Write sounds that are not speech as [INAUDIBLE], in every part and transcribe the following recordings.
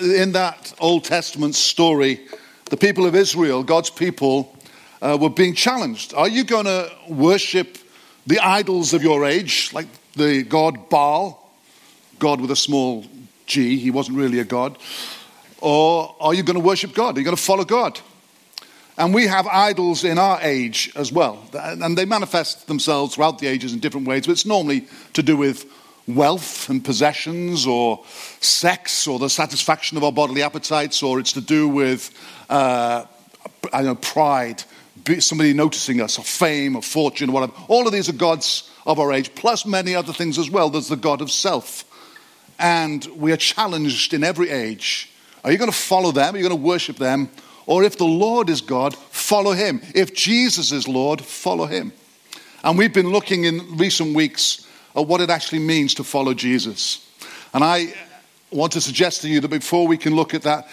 in that Old Testament story, the people of Israel, God's people, uh, were being challenged. Are you going to worship the idols of your age, like the god Baal, God with a small g, he wasn't really a god? Or are you going to worship God? Are you going to follow God? And we have idols in our age as well. And they manifest themselves throughout the ages in different ways, but it's normally to do with wealth and possessions or sex or the satisfaction of our bodily appetites, or it's to do with uh, I know, pride, somebody noticing us, or fame, or fortune, or whatever. All of these are gods of our age, plus many other things as well. There's the God of self. And we are challenged in every age. Are you going to follow them? Are you going to worship them? Or if the Lord is God, follow him. If Jesus is Lord, follow him. And we've been looking in recent weeks at what it actually means to follow Jesus. And I want to suggest to you that before we can look at that,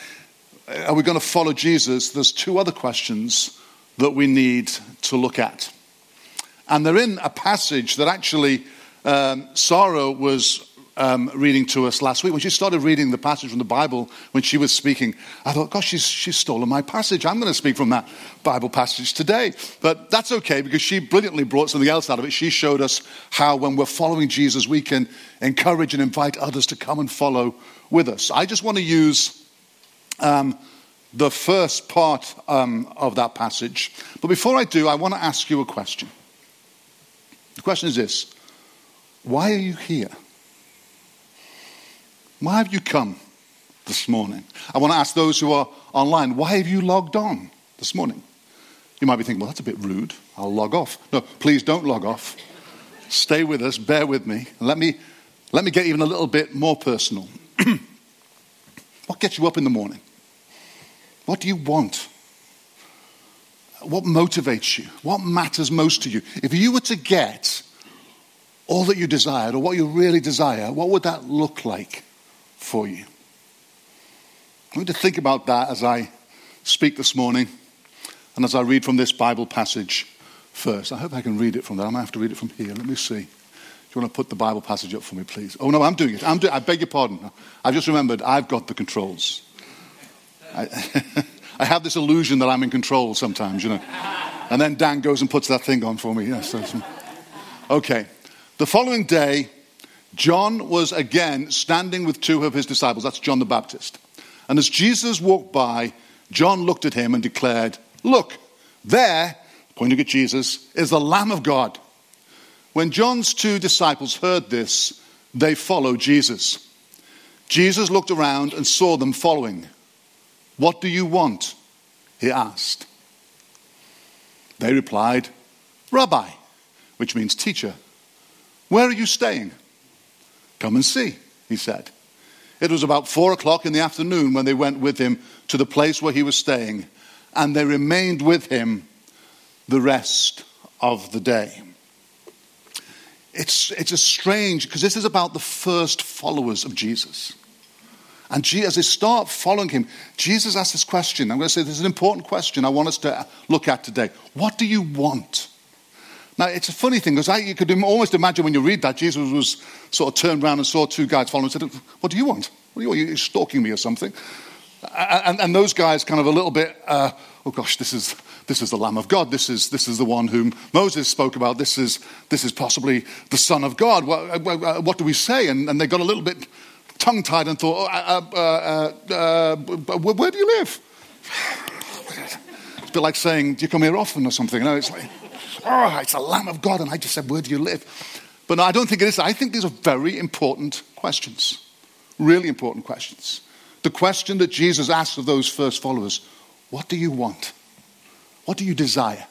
are we going to follow Jesus? There's two other questions that we need to look at. And they're in a passage that actually um, Sarah was um, reading to us last week. When she started reading the passage from the Bible when she was speaking, I thought, gosh, she's, she's stolen my passage. I'm going to speak from that Bible passage today. But that's okay because she brilliantly brought something else out of it. She showed us how, when we're following Jesus, we can encourage and invite others to come and follow with us. I just want to use um, the first part um, of that passage. But before I do, I want to ask you a question. The question is this Why are you here? Why have you come this morning? I want to ask those who are online, why have you logged on this morning? You might be thinking, well, that's a bit rude. I'll log off. No, please don't log off. Stay with us, bear with me. Let me, let me get even a little bit more personal. [CLEARS THROAT] what gets you up in the morning? What do you want? What motivates you? What matters most to you? If you were to get all that you desired or what you really desire, what would that look like? For you. I want you to think about that as I speak this morning and as I read from this Bible passage first. I hope I can read it from there. I might have to read it from here. Let me see. Do you want to put the Bible passage up for me, please? Oh, no, I'm doing it. I'm do- I beg your pardon. I've just remembered I've got the controls. I, [LAUGHS] I have this illusion that I'm in control sometimes, you know. And then Dan goes and puts that thing on for me. Yes, okay. The following day, John was again standing with two of his disciples. That's John the Baptist. And as Jesus walked by, John looked at him and declared, Look, there, pointing at Jesus, is the Lamb of God. When John's two disciples heard this, they followed Jesus. Jesus looked around and saw them following. What do you want? He asked. They replied, Rabbi, which means teacher. Where are you staying? Come and see, he said. It was about four o'clock in the afternoon when they went with him to the place where he was staying, and they remained with him the rest of the day. It's, it's a strange, because this is about the first followers of Jesus. And as they start following him, Jesus asks this question. I'm going to say this is an important question I want us to look at today. What do you want? Now, it's a funny thing because you could almost imagine when you read that, Jesus was sort of turned around and saw two guys following and said, What do you want? What do you want? You're stalking me or something. And, and those guys kind of a little bit, uh, oh gosh, this is, this is the Lamb of God. This is, this is the one whom Moses spoke about. This is, this is possibly the Son of God. What, uh, what do we say? And, and, they got a little bit tongue tied and thought, uh, uh, uh, where do you live? [SIGHS] It's a bit like saying, Do you come here often or something? You know, it's like, oh, it's the Lamb of God. And I just said, where do you live? But no, I don't think it is. I think these are very important questions. Really important questions. The question that Jesus asked of those first followers what do you want? What do you desire?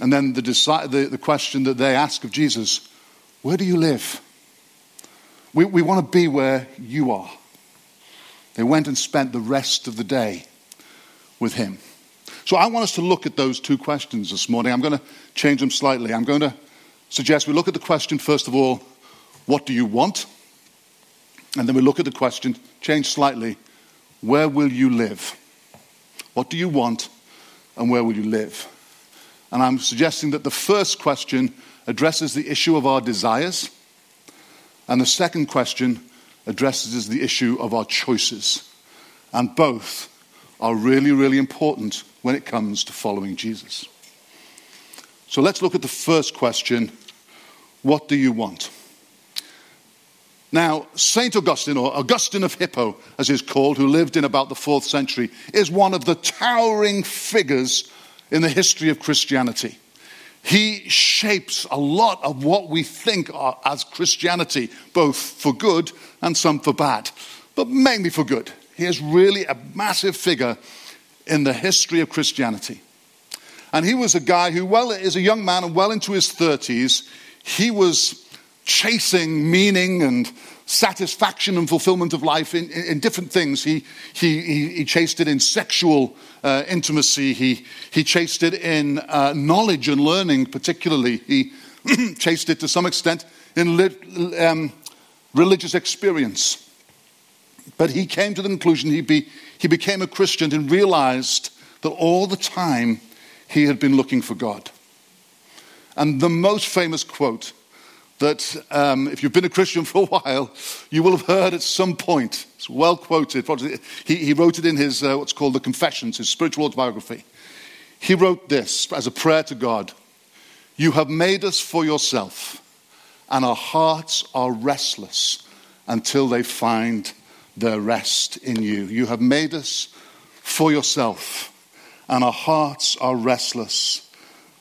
And then the, the, the question that they ask of Jesus where do you live? We, we want to be where you are. They went and spent the rest of the day with him. So I want us to look at those two questions this morning. I'm going to change them slightly. I'm going to suggest we look at the question, first of all, what do you want? And then we look at the question, change slightly, where will you live? What do you want and where will you live? And I'm suggesting that the first question addresses the issue of our desires, and the second question addresses the issue of our choices. And both are really, really important when it comes to following Jesus. So let's look at the first question What do you want? Now, St. Augustine, or Augustine of Hippo, as he's called, who lived in about the fourth century, is one of the towering figures in the history of Christianity. He shapes a lot of what we think as Christianity, both for good and some for bad, but mainly for good. He is really a massive figure in the history of Christianity. And he was a guy who, well, is a young man and well into his 30s, he was chasing meaning and satisfaction and fulfillment of life in, in, in different things. He, he, he, chased it in sexual uh, intimacy, he, he chased it in uh, knowledge and learning, particularly. He [CLEARS THROAT] chased it to some extent in li- um, religious experience. But he came to the conclusion he, be, he became a Christian and realized that all the time he had been looking for God. And the most famous quote that, um, if you've been a Christian for a while, you will have heard at some point, it's well quoted, he, he wrote it in his, uh, what's called the Confessions, his spiritual autobiography. He wrote this as a prayer to God You have made us for yourself, and our hearts are restless until they find their rest in you. You have made us for yourself, and our hearts are restless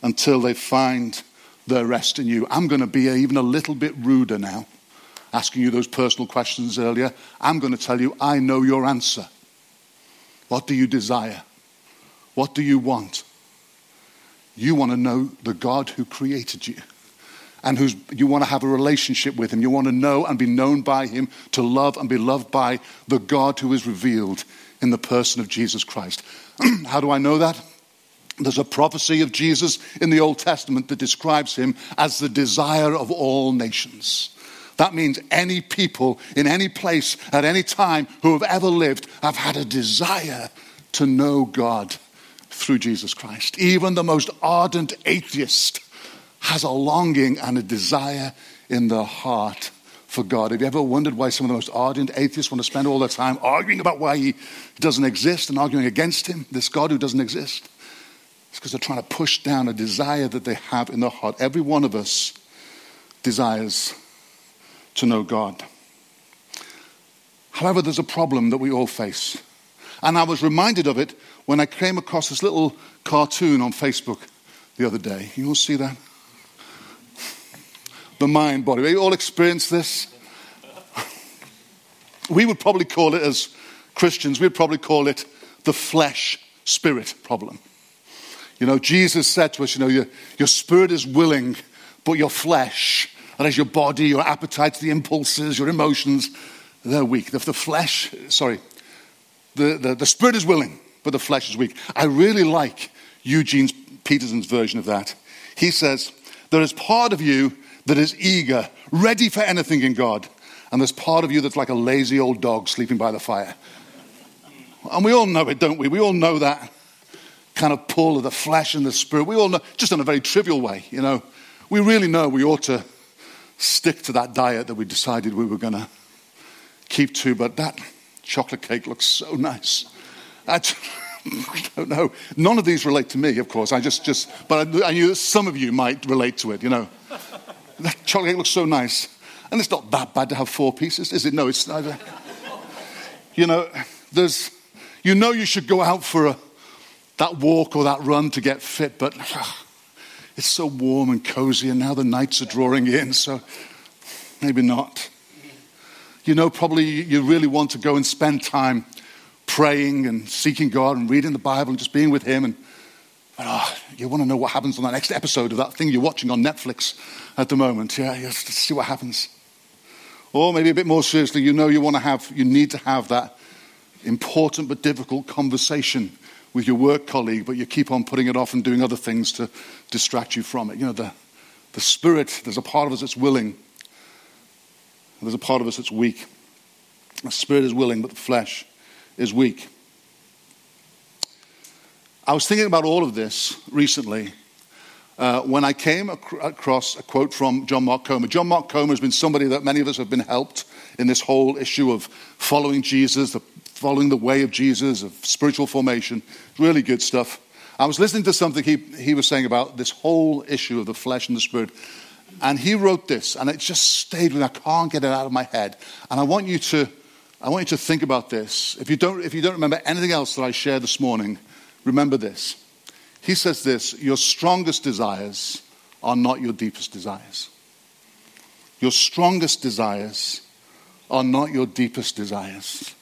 until they find their rest in you. I'm going to be even a little bit ruder now, asking you those personal questions earlier. I'm going to tell you, I know your answer. What do you desire? What do you want? You want to know the God who created you and who's, you want to have a relationship with him. You want to know and be known by him, to love and be loved by the God who is revealed in the person of Jesus Christ. [CLEARS THROAT] How do I know that? There's a prophecy of Jesus in the Old Testament that describes him as the desire of all nations. That means any people in any place at any time who have ever lived have had a desire to know God through Jesus Christ. Even the most ardent atheist has a longing and a desire in their heart for God. Have you ever wondered why some of the most ardent atheists want to spend all their time arguing about why he doesn't exist and arguing against him, this God who doesn't exist? It's because they're trying to push down a desire that they have in their heart. Every one of us desires to know God. However, there's a problem that we all face. And I was reminded of it when I came across this little cartoon on Facebook the other day. You all see that? The mind body. We all experience this. We would probably call it, as Christians, we'd probably call it the flesh spirit problem. You know, Jesus said to us, you know, your, your spirit is willing, but your flesh, that is your body, your appetites, the impulses, your emotions, they're weak. The, the flesh, sorry, the, the, the spirit is willing, but the flesh is weak. I really like Eugene Peterson's version of that. He says, There is part of you that is eager, ready for anything in God. And there's part of you that's like a lazy old dog sleeping by the fire. And we all know it, don't we? We all know that kind of pull of the flesh and the spirit. We all know, just in a very trivial way, you know. We really know we ought to stick to that diet that we decided we were going to keep to, but that chocolate cake looks so nice. [LAUGHS] I, don't know. None of these relate to me, of course. I just, just but I, I knew some of you might relate to it, you know. That chocolate cake looks so nice. And it's not that bad to have four pieces, is it? No, it's neither. you know, there's, you know you should go out for a, that walk or that run to get fit, but [SIGHS] it's so warm and cozy, and now the nights are drawing in, so maybe not. You know, probably you really want to go and spend time praying and seeking God and reading the Bible and just being with Him and oh, you want to know what happens on the next episode of that thing you're watching on Netflix at the moment. Yeah, just see what happens. Or maybe a bit more seriously, you know you want to have, you need to have that important but difficult conversation with your work colleague, but you keep on putting it off and doing other things to distract you from it. You know, the, the spirit, there's a part of us that's willing, there's a part of us that's weak. The spirit is willing, but the flesh is weak. I was thinking about all of this recently uh, when I came ac- across a quote from John Mark Comer. John Mark Comer has been somebody that many of us have been helped in this whole issue of following Jesus, the, following the way of Jesus, of spiritual formation. Really good stuff. I was listening to something he, he was saying about this whole issue of the flesh and the spirit. And he wrote this, and it just stayed with me. I can't get it out of my head. And I want you to, I want you to think about this. If you, don't, if you don't remember anything else that I shared this morning, remember this. He says this Your strongest desires are not your deepest desires. Your strongest desires are not your deepest desires.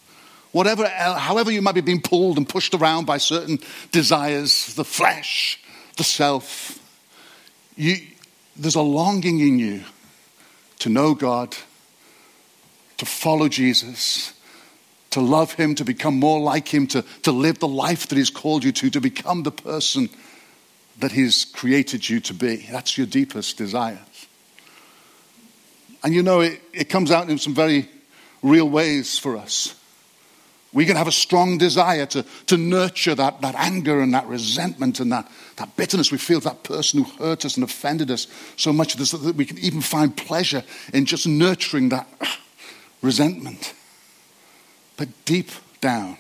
Whatever, however you might be being pulled and pushed around by certain desires, the flesh, the self, you, there's a longing in you to know God, to follow Jesus, to love Him, to become more like Him, to, to live the life that He's called you to, to become the person that He's created you to be. That's your deepest desires. And you know, it, it comes out in some very real ways for us. We can have a strong desire to, to nurture that, that anger and that resentment and that, that bitterness we feel that person who hurt us and offended us so much that we can even find pleasure in just nurturing that [CLEARS THROAT] resentment. But deep down,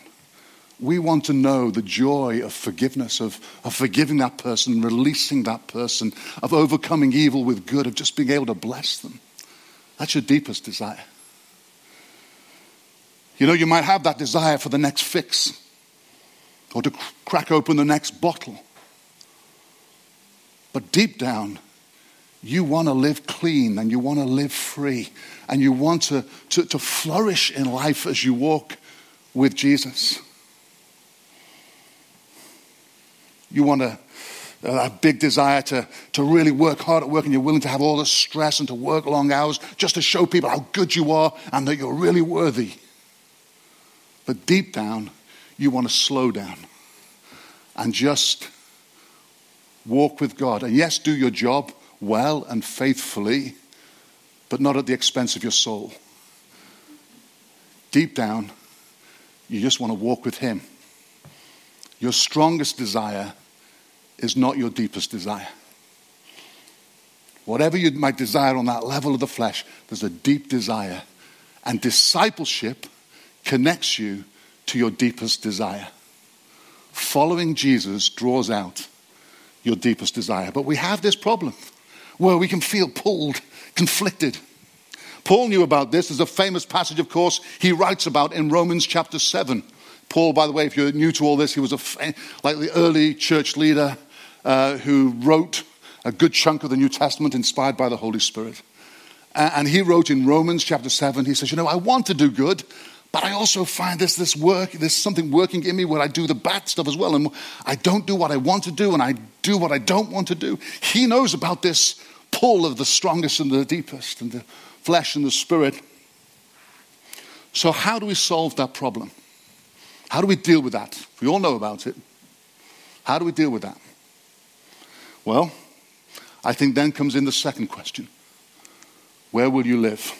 we want to know the joy of forgiveness, of, of forgiving that person, releasing that person, of overcoming evil with good, of just being able to bless them. That's your deepest desire. You know, you might have that desire for the next fix or to crack open the next bottle. But deep down, you want to live clean and you want to live free and you want to, to, to flourish in life as you walk with Jesus. You want a, uh, a big desire to, to really work hard at work and you're willing to have all the stress and to work long hours just to show people how good you are and that you're really worthy. But deep down, you want to slow down and just walk with God. And yes, do your job well and faithfully, but not at the expense of your soul. Deep down, you just want to walk with Him. Your strongest desire is not your deepest desire. Whatever you might desire on that level of the flesh, there's a deep desire. And discipleship connects you to your deepest desire. Following Jesus draws out your deepest desire. But we have this problem where we can feel pulled, conflicted. Paul knew about this. There's a famous passage, of course, he writes about in Romans chapter 7. Paul, by the way, if you're new to all this, he was a, like the early church leader uh, who wrote a good chunk of the New Testament inspired by the Holy Spirit. And he wrote in Romans chapter 7, he says, You know, I want to do good, but I also find this, this work, there's something working in me where I do the bad stuff as well. And I don't do what I want to do, and I do what I don't want to do. He knows about this pull of the strongest and the deepest, and the flesh and the spirit. So, how do we solve that problem? How do we deal with that? We all know about it. How do we deal with that? Well, I think then comes in the second question Where will you live?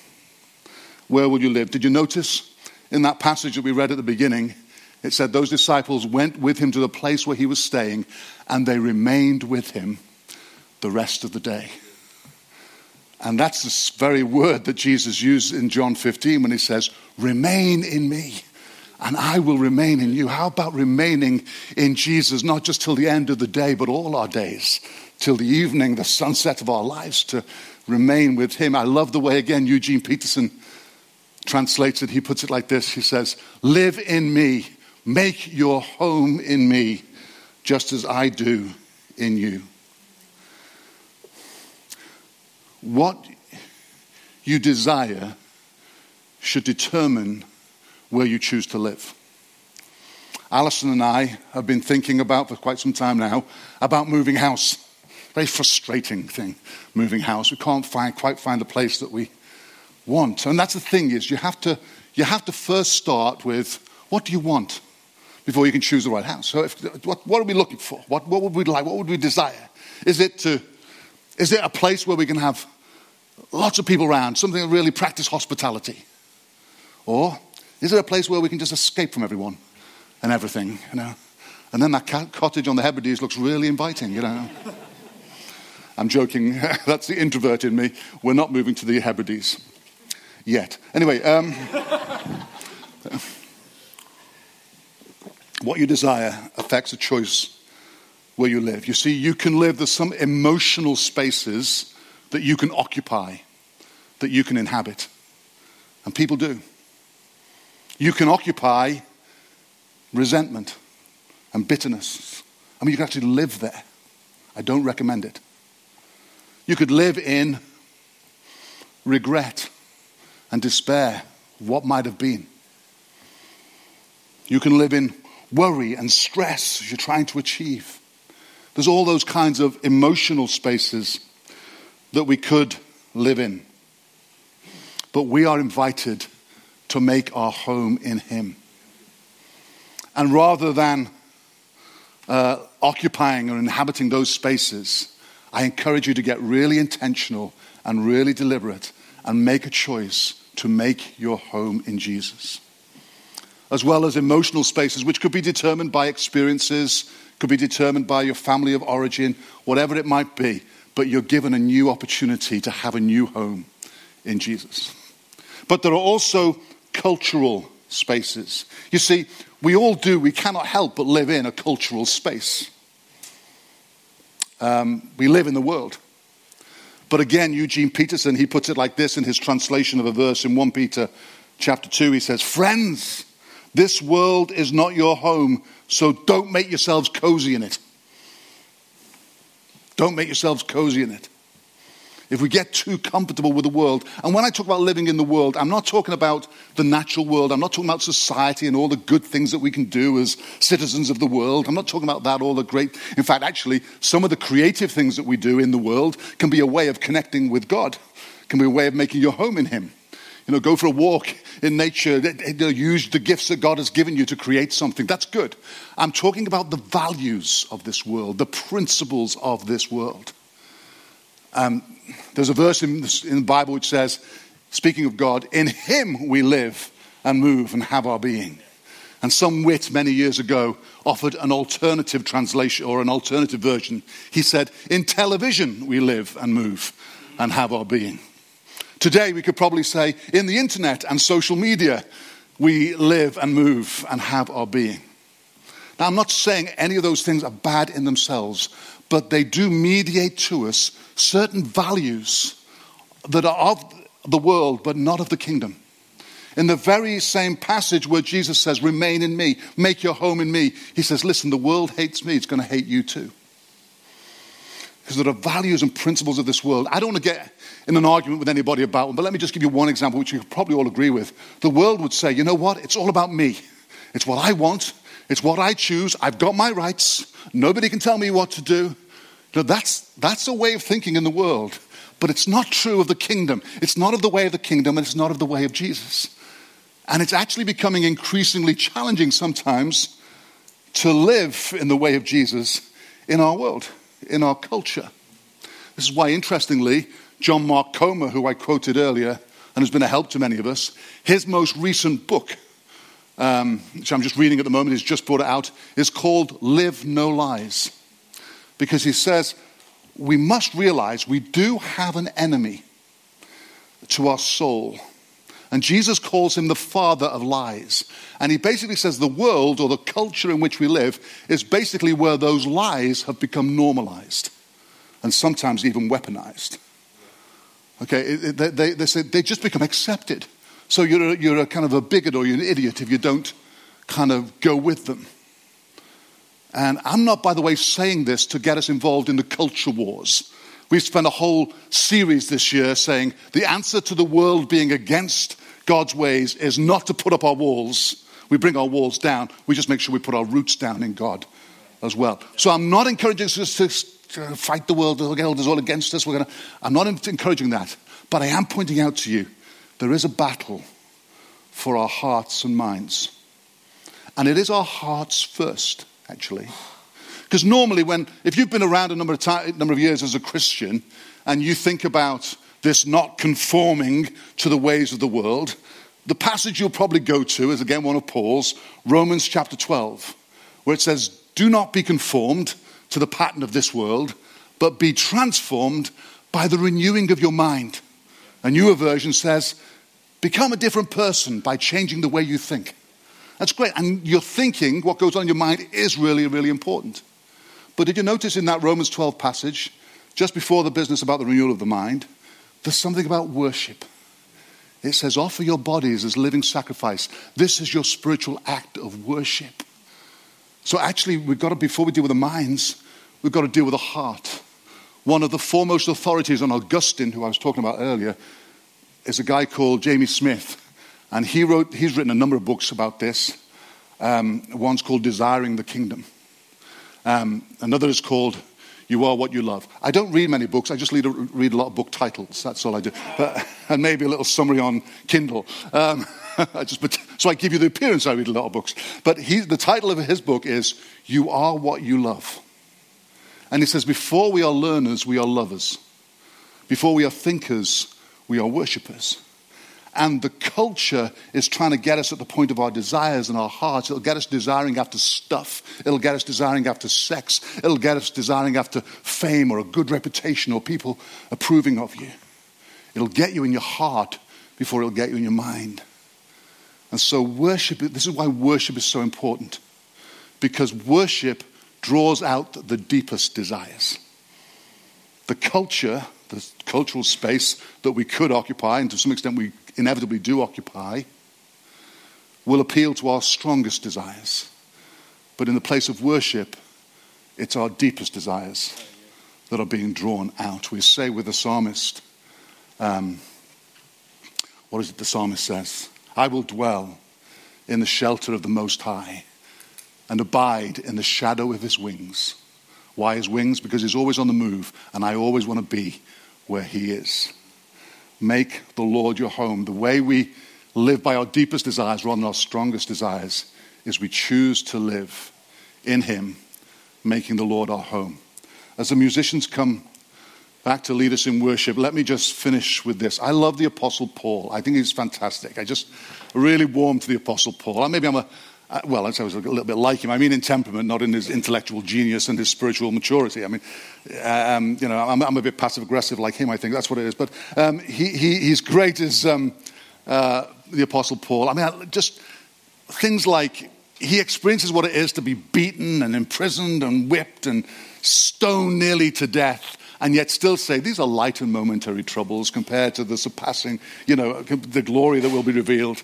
Where will you live? Did you notice in that passage that we read at the beginning? It said those disciples went with him to the place where he was staying and they remained with him the rest of the day. And that's the very word that Jesus used in John 15 when he says, Remain in me and I will remain in you. How about remaining in Jesus, not just till the end of the day, but all our days, till the evening, the sunset of our lives, to remain with Him? I love the way, again, Eugene Peterson translates it. He puts it like this He says, Live in me, make your home in me, just as I do in you. What you desire should determine where you choose to live. Alison and I have been thinking about for quite some time now about moving house. Very frustrating thing, moving house. We can't find, quite find the place that we want. And that's the thing is you have to, you have to first start with what do you want before you can choose the right house. So if, what, what are we looking for? What, what would we like? What would we desire? Is it, to, is it a place where we can have lots of people around, something that really practice hospitality? Or is it a place where we can just escape from everyone and everything, you know? And then that cottage on the Hebrides looks really inviting, you know? [LAUGHS] I'm joking. [LAUGHS] That's the introvert in me. We're not moving to the Hebrides. Yet. Anyway, um, what you desire affects a choice where you live. You see, you can live, there's some emotional spaces that you can occupy, that you can inhabit. And people do. You can occupy resentment and bitterness. I mean, you can actually live there. I don't recommend it. You could live in regret and despair what might have been. You can live in worry and stress as you're trying to achieve. There's all those kinds of emotional spaces that we could live in. But we are invited to make our home in Him. And rather than uh, occupying or inhabiting those spaces, I encourage you to get really intentional and really deliberate and make a choice to make your home in Jesus. As well as emotional spaces, which could be determined by experiences, could be determined by your family of origin, whatever it might be, but you're given a new opportunity to have a new home in Jesus. But there are also cultural spaces. You see, we all do, we cannot help but live in a cultural space. Um, we live in the world. But again, Eugene Peterson, he puts it like this in his translation of a verse in 1 Peter chapter 2. He says, Friends, this world is not your home, so don't make yourselves cozy in it. Don't make yourselves cozy in it if we get too comfortable with the world, and when I talk about living in the world, I'm not talking about the natural world, I'm not talking about society and all the good things that we can do as citizens of the world. I'm not talking about that, all the great. In fact, actually, some of the creative things that we do in the world can be a way of connecting with God, can be a way of making your home in Him. You know, go for a walk in nature, use the gifts that God has given you to create something. That's good. I'm talking about the values of this world, the principles of this world. Um, there's a verse in, in the Bible which says, speaking of God, in Him we live and move and have our being. And some wit many years ago offered an alternative translation or an alternative version. He said, In television we live and move and have our being. Today we could probably say, In the internet and social media we live and move and have our being. Now, I'm not saying any of those things are bad in themselves, but they do mediate to us certain values that are of the world but not of the kingdom. In the very same passage where Jesus says, Remain in me, make your home in me, he says, Listen, the world hates me, it's going to hate you too. Because there are values and principles of this world. I don't want to get in an argument with anybody about them, but let me just give you one example which you probably all agree with. The world would say, You know what? It's all about me. It's what I want, it's what I choose. I've got my rights. Nobody can tell me what to do. Know, that's, that's a way of thinking in the world, but it's not true of the kingdom. It's not of the way of the kingdom, and it's not of the way of Jesus. And it's actually becoming increasingly challenging sometimes to live in the way of Jesus in our world, in our culture. This is why, interestingly, John Mark Comer, who I quoted earlier and has been a help to many of us, his most recent book, um, which I'm just reading at the moment, he's just brought it out, is called Live No Lies because he says we must realize we do have an enemy to our soul. And Jesus calls him the father of lies. And he basically says the world or the culture in which we live is basically where those lies have become normalized and sometimes even weaponized. Okay, they, they, they, say they just become accepted. So you're a, you're a kind of a bigot or you're an idiot if you don't kind of go with them. And I'm not, by the way, saying this to get us involved in the culture wars. We've spent a whole series this year saying the answer to the world being against God's ways is not to put up our walls. We bring our walls down. We just make sure we put our roots down in God as well. So I'm not encouraging us to, fight the world. The world is all against us. We're gonna, I'm not encouraging that. But I am pointing out to you there is a battle for our hearts and minds. And it is our hearts first actually. Because normally, when, if you've been around a number of, time, number of years as a Christian and you think about this not conforming to the ways of the world, the passage you'll probably go to is again one of Paul's, Romans chapter 12, where it says, Do not be conformed to the pattern of this world, but be transformed by the renewing of your mind. A newer version says, Become a different person by changing the way you think. That's great. And your thinking, what goes on in your mind, is really, really important. But did you notice in that Romans 12 passage, just before the business about the renewal of the mind, there's something about worship. It says, offer your bodies as living sacrifice. This is your spiritual act of worship. So actually, we've got to, before we deal with the minds, we've got to deal with the heart. One of the foremost authorities on Augustine, who I was talking about earlier, is a guy called Jamie Smith. And he wrote, he's written a number of books about this. Um, one's called Desiring the Kingdom. Um, another is called You Are What You Love. I don't read many books, I just read a, read a lot of book titles. That's all I do. But, [LAUGHS] and maybe a little summary on Kindle. Um, [LAUGHS] I just, so I give you the appearance I read a lot of books. But he, the title of his book is You Are What You Love. And he says, Before we are learners, we are lovers. Before we are thinkers, we are worshippers. And the culture is trying to get us at the point of our desires and our hearts. It'll get us desiring after stuff. It'll get us desiring after sex. It'll get us desiring after fame or a good reputation or people approving of you. It'll get you in your heart before it'll get you in your mind. And so, worship, this is why worship is so important. Because worship draws out the deepest desires. The culture, the cultural space that we could occupy, and to some extent we inevitably do occupy, will appeal to our strongest desires. But in the place of worship, it's our deepest desires that are being drawn out. We say with the psalmist, um, what is it the psalmist says? I will dwell in the shelter of the Most High and abide in the shadow of his wings. Why his wings? Because he's always on the move, and I always want to be where he is. Make the Lord your home. The way we live by our deepest desires rather than our strongest desires is we choose to live in him, making the Lord our home. As the musicians come back to lead us in worship, let me just finish with this. I love the Apostle Paul. I think he's fantastic. I just really warm to the Apostle Paul. Maybe I'm a uh, well, I was a little bit like him. I mean, in temperament, not in his intellectual genius and his spiritual maturity. I mean, um, you know, I'm, I'm, a bit passive aggressive like him. I think that's what it is. But um, he, he, he's great as um, uh, the Apostle Paul. I mean, just things like he experiences what it is to be beaten and imprisoned and whipped and stoned nearly to death and yet still say these are light and momentary troubles compared to the surpassing, you know, the glory that will be revealed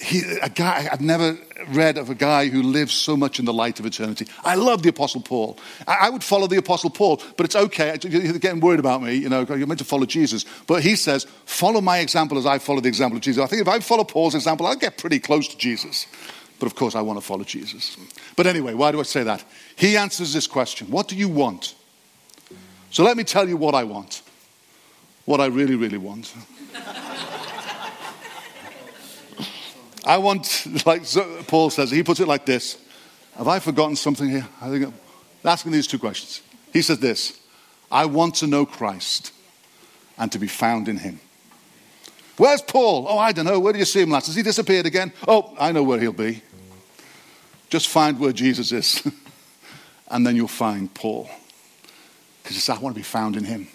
he, a guy, I've never read of a guy who lives so much in the light of eternity. I love the Apostle Paul. I, I would follow the Apostle Paul, but it's okay. You're getting worried about me, you know, you're meant to follow Jesus. But he says, follow my example as I follow the example of Jesus. I think if I follow Paul's example, I'll get pretty close to Jesus. But of course, I want to follow Jesus. But anyway, why do I say that? He answers this question What do you want? So let me tell you what I want. What I really, really want. I want, like Paul says, he puts it like this Have I forgotten something here? I think I'm asking these two questions. He says this I want to know Christ and to be found in him. Where's Paul? Oh, I don't know. Where do you see him last? Has he disappeared again? Oh, I know where he'll be. Just find where Jesus is, [LAUGHS] and then you'll find Paul. Because he says, I want to be found in him.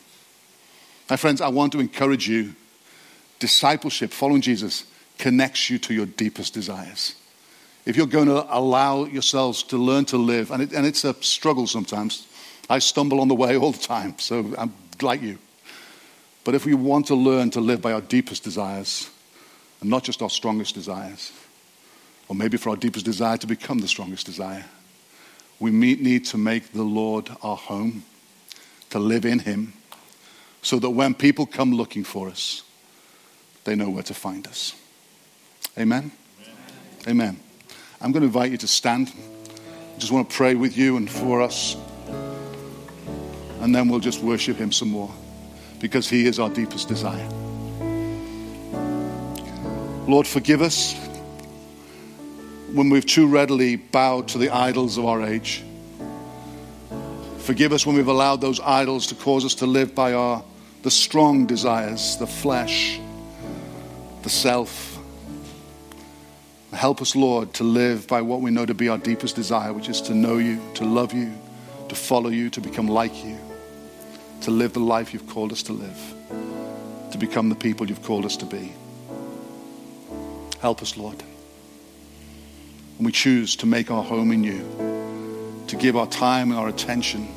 My friends, I want to encourage you discipleship, following Jesus connects you to your deepest desires. If you're going to allow yourselves to learn to live, and, it, and it's a struggle sometimes, I stumble on the way all the time, so I'm like you. But if we want to learn to live by our deepest desires, and not just our strongest desires, or maybe for our deepest desire to become the strongest desire, we need to make the Lord our home, to live in Him, so that when people come looking for us, they know where to find us. Amen? Amen? I'm going to invite you to stand. I just want to pray with you and for us. And then we'll just worship Him some more because He is our deepest desire. Lord, forgive us when we've too readily bowed to the idols of our age. Forgive us when we've allowed those idols to cause us to live by our the strong desires, the flesh, the self. Help us, Lord, to live by what we know to be our deepest desire, which is to know you, to love you, to follow you, to become like you, to live the life you've called us to live, to become the people you've called us to be. Help us, Lord. And we choose to make our home in you, to give our time and our attention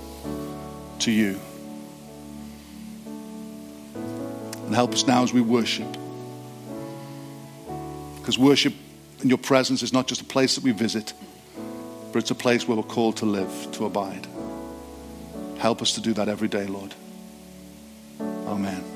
to you. And help us now as we worship. Because worship in your presence is not just a place that we visit, but it's a place where we're called to live, to abide. Help us to do that every day, Lord. Amen.